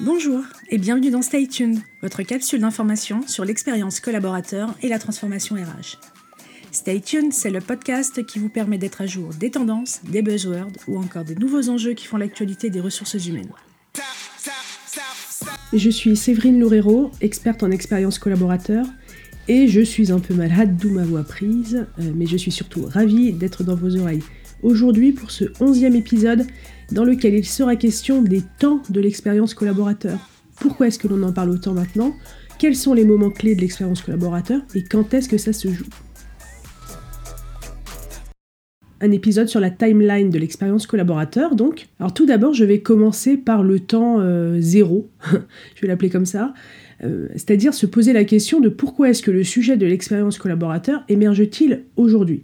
Bonjour et bienvenue dans Stay Tuned, votre capsule d'information sur l'expérience collaborateur et la transformation RH. Stay Tuned, c'est le podcast qui vous permet d'être à jour des tendances, des buzzwords ou encore des nouveaux enjeux qui font l'actualité des ressources humaines. Je suis Séverine Loureiro, experte en expérience collaborateur, et je suis un peu malade, d'où ma voix prise, euh, mais je suis surtout ravie d'être dans vos oreilles aujourd'hui pour ce onzième épisode dans lequel il sera question des temps de l'expérience collaborateur. Pourquoi est-ce que l'on en parle autant maintenant? Quels sont les moments clés de l'expérience collaborateur et quand est-ce que ça se joue? Un épisode sur la timeline de l'expérience collaborateur, donc. Alors tout d'abord, je vais commencer par le temps euh, zéro, je vais l'appeler comme ça, euh, c'est-à-dire se poser la question de pourquoi est-ce que le sujet de l'expérience collaborateur émerge-t-il aujourd'hui?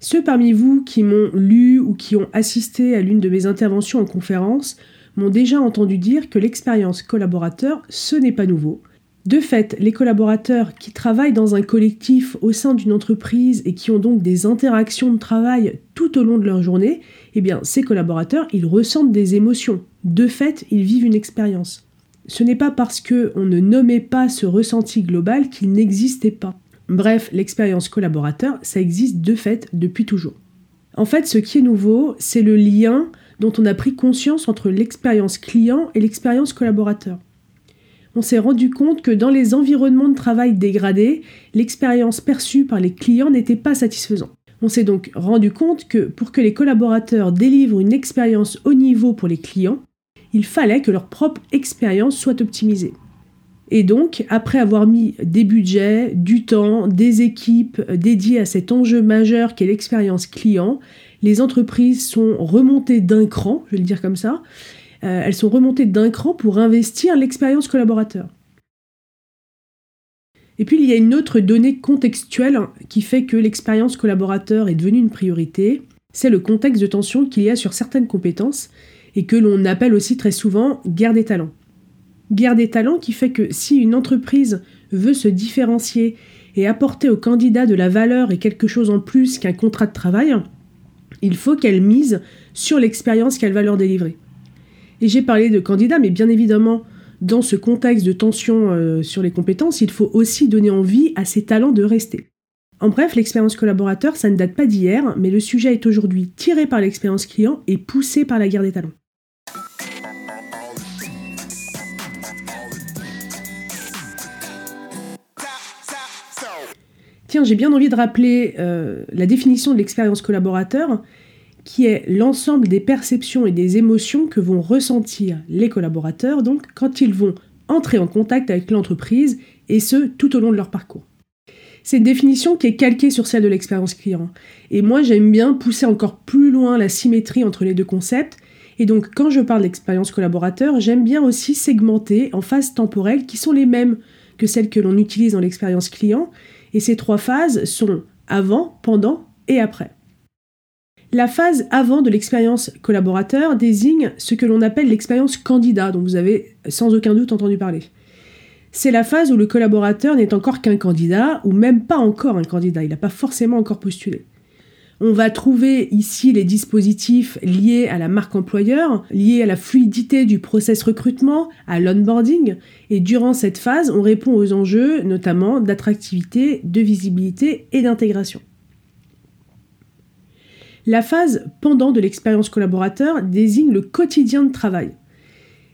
Ceux parmi vous qui m'ont lu ou qui ont assisté à l'une de mes interventions en conférence m'ont déjà entendu dire que l'expérience collaborateur, ce n'est pas nouveau. De fait, les collaborateurs qui travaillent dans un collectif au sein d'une entreprise et qui ont donc des interactions de travail tout au long de leur journée, eh bien, ces collaborateurs, ils ressentent des émotions. De fait, ils vivent une expérience. Ce n'est pas parce qu'on ne nommait pas ce ressenti global qu'il n'existait pas. Bref, l'expérience collaborateur, ça existe de fait depuis toujours. En fait, ce qui est nouveau, c'est le lien dont on a pris conscience entre l'expérience client et l'expérience collaborateur. On s'est rendu compte que dans les environnements de travail dégradés, l'expérience perçue par les clients n'était pas satisfaisante. On s'est donc rendu compte que pour que les collaborateurs délivrent une expérience haut niveau pour les clients, il fallait que leur propre expérience soit optimisée. Et donc, après avoir mis des budgets, du temps, des équipes dédiées à cet enjeu majeur qu'est l'expérience client, les entreprises sont remontées d'un cran, je vais le dire comme ça, euh, elles sont remontées d'un cran pour investir l'expérience collaborateur. Et puis il y a une autre donnée contextuelle qui fait que l'expérience collaborateur est devenue une priorité, c'est le contexte de tension qu'il y a sur certaines compétences et que l'on appelle aussi très souvent guerre des talents guerre des talents qui fait que si une entreprise veut se différencier et apporter au candidat de la valeur et quelque chose en plus qu'un contrat de travail, il faut qu'elle mise sur l'expérience qu'elle va leur délivrer. Et j'ai parlé de candidats, mais bien évidemment, dans ce contexte de tension euh, sur les compétences, il faut aussi donner envie à ces talents de rester. En bref, l'expérience collaborateur, ça ne date pas d'hier, mais le sujet est aujourd'hui tiré par l'expérience client et poussé par la guerre des talents. Tiens, j'ai bien envie de rappeler euh, la définition de l'expérience collaborateur, qui est l'ensemble des perceptions et des émotions que vont ressentir les collaborateurs, donc quand ils vont entrer en contact avec l'entreprise, et ce, tout au long de leur parcours. C'est une définition qui est calquée sur celle de l'expérience client. Et moi, j'aime bien pousser encore plus loin la symétrie entre les deux concepts. Et donc, quand je parle d'expérience collaborateur, j'aime bien aussi segmenter en phases temporelles qui sont les mêmes que celles que l'on utilise dans l'expérience client, et ces trois phases sont avant, pendant et après. La phase avant de l'expérience collaborateur désigne ce que l'on appelle l'expérience candidat, dont vous avez sans aucun doute entendu parler. C'est la phase où le collaborateur n'est encore qu'un candidat, ou même pas encore un candidat, il n'a pas forcément encore postulé. On va trouver ici les dispositifs liés à la marque employeur, liés à la fluidité du process recrutement, à l'onboarding, et durant cette phase, on répond aux enjeux notamment d'attractivité, de visibilité et d'intégration. La phase pendant de l'expérience collaborateur désigne le quotidien de travail.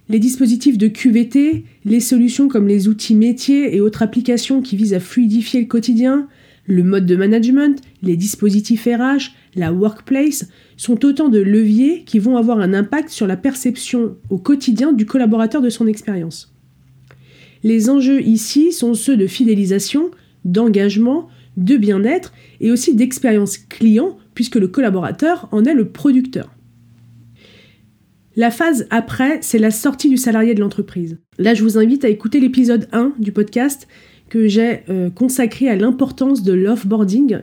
Les dispositifs de QVT, les solutions comme les outils métiers et autres applications qui visent à fluidifier le quotidien, le mode de management, les dispositifs RH, la workplace sont autant de leviers qui vont avoir un impact sur la perception au quotidien du collaborateur de son expérience. Les enjeux ici sont ceux de fidélisation, d'engagement, de bien-être et aussi d'expérience client puisque le collaborateur en est le producteur. La phase après, c'est la sortie du salarié de l'entreprise. Là, je vous invite à écouter l'épisode 1 du podcast que j'ai euh, consacré à l'importance de l'offboarding.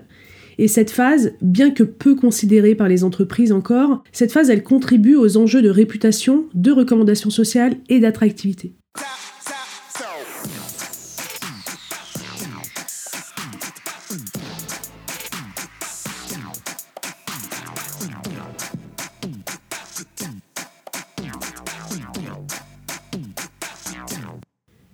Et cette phase, bien que peu considérée par les entreprises encore, cette phase, elle contribue aux enjeux de réputation, de recommandation sociale et d'attractivité.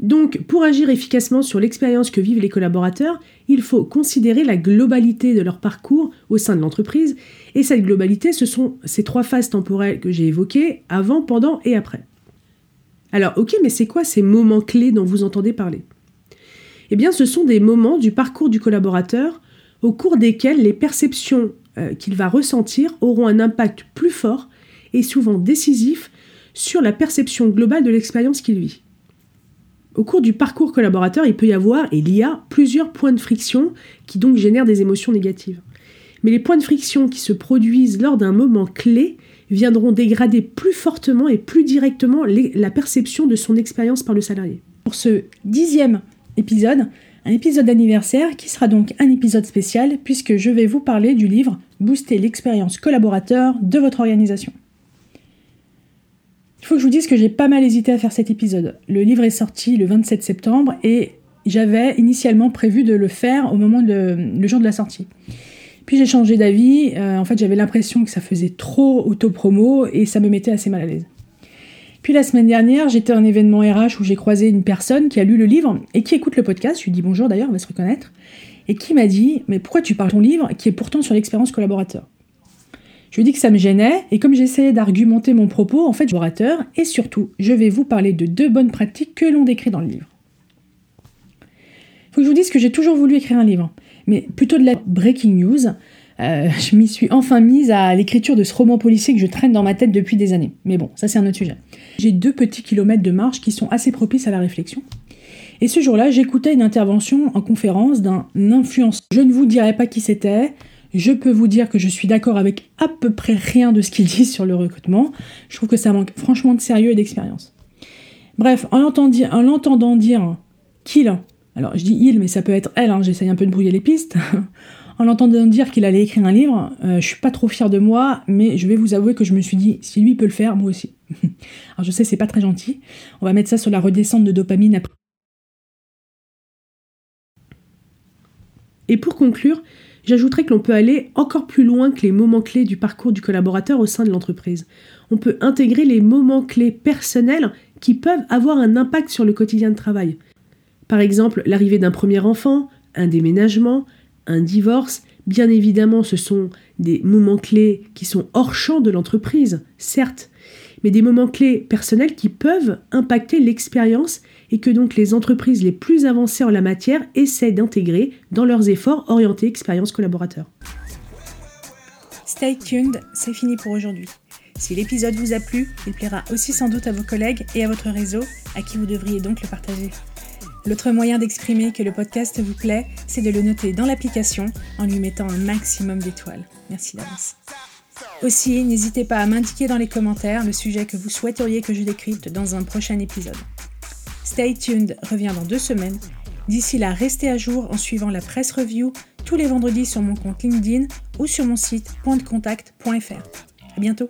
Donc, pour agir efficacement sur l'expérience que vivent les collaborateurs, il faut considérer la globalité de leur parcours au sein de l'entreprise, et cette globalité, ce sont ces trois phases temporelles que j'ai évoquées, avant, pendant et après. Alors, ok, mais c'est quoi ces moments clés dont vous entendez parler? Eh bien, ce sont des moments du parcours du collaborateur au cours desquels les perceptions euh, qu'il va ressentir auront un impact plus fort et souvent décisif sur la perception globale de l'expérience qu'il vit. Au cours du parcours collaborateur, il peut y avoir, et il y a, plusieurs points de friction qui donc génèrent des émotions négatives. Mais les points de friction qui se produisent lors d'un moment clé viendront dégrader plus fortement et plus directement la perception de son expérience par le salarié. Pour ce dixième épisode, un épisode d'anniversaire qui sera donc un épisode spécial puisque je vais vous parler du livre Booster l'expérience collaborateur de votre organisation. Il faut que je vous dise que j'ai pas mal hésité à faire cet épisode. Le livre est sorti le 27 septembre et j'avais initialement prévu de le faire au moment de le jour de la sortie. Puis j'ai changé d'avis. Euh, en fait, j'avais l'impression que ça faisait trop auto-promo et ça me mettait assez mal à l'aise. Puis la semaine dernière, j'étais à un événement RH où j'ai croisé une personne qui a lu le livre et qui écoute le podcast. Je lui dis bonjour d'ailleurs, on va se reconnaître. Et qui m'a dit Mais pourquoi tu parles de ton livre qui est pourtant sur l'expérience collaborateur? Je dit que ça me gênait, et comme j'essayais d'argumenter mon propos, en fait, orateur, et surtout, je vais vous parler de deux bonnes pratiques que l'on décrit dans le livre. Faut que je vous dise que j'ai toujours voulu écrire un livre, mais plutôt de la breaking news. Euh, je m'y suis enfin mise à l'écriture de ce roman policier que je traîne dans ma tête depuis des années. Mais bon, ça c'est un autre sujet. J'ai deux petits kilomètres de marche qui sont assez propices à la réflexion. Et ce jour-là, j'écoutais une intervention en conférence d'un influenceur. Je ne vous dirai pas qui c'était, je peux vous dire que je suis d'accord avec à peu près rien de ce qu'il dit sur le recrutement. Je trouve que ça manque franchement de sérieux et d'expérience. Bref, en l'entendant dire qu'il, alors je dis il, mais ça peut être elle, hein, j'essaye un peu de brouiller les pistes. en l'entendant dire qu'il allait écrire un livre, euh, je suis pas trop fière de moi, mais je vais vous avouer que je me suis dit, si lui peut le faire, moi aussi. alors je sais, c'est pas très gentil. On va mettre ça sur la redescente de dopamine après. Et pour conclure, J'ajouterais que l'on peut aller encore plus loin que les moments clés du parcours du collaborateur au sein de l'entreprise. On peut intégrer les moments clés personnels qui peuvent avoir un impact sur le quotidien de travail. Par exemple, l'arrivée d'un premier enfant, un déménagement, un divorce. Bien évidemment, ce sont des moments clés qui sont hors champ de l'entreprise, certes, mais des moments clés personnels qui peuvent impacter l'expérience et que donc les entreprises les plus avancées en la matière essaient d'intégrer dans leurs efforts orientés expérience collaborateur. Stay tuned, c'est fini pour aujourd'hui. Si l'épisode vous a plu, il plaira aussi sans doute à vos collègues et à votre réseau, à qui vous devriez donc le partager. L'autre moyen d'exprimer que le podcast vous plaît, c'est de le noter dans l'application en lui mettant un maximum d'étoiles. Merci d'avance. Aussi, n'hésitez pas à m'indiquer dans les commentaires le sujet que vous souhaiteriez que je décrypte dans un prochain épisode. Stay tuned revient dans deux semaines. D'ici là, restez à jour en suivant la presse review tous les vendredis sur mon compte LinkedIn ou sur mon site pointdecontact.fr. À bientôt.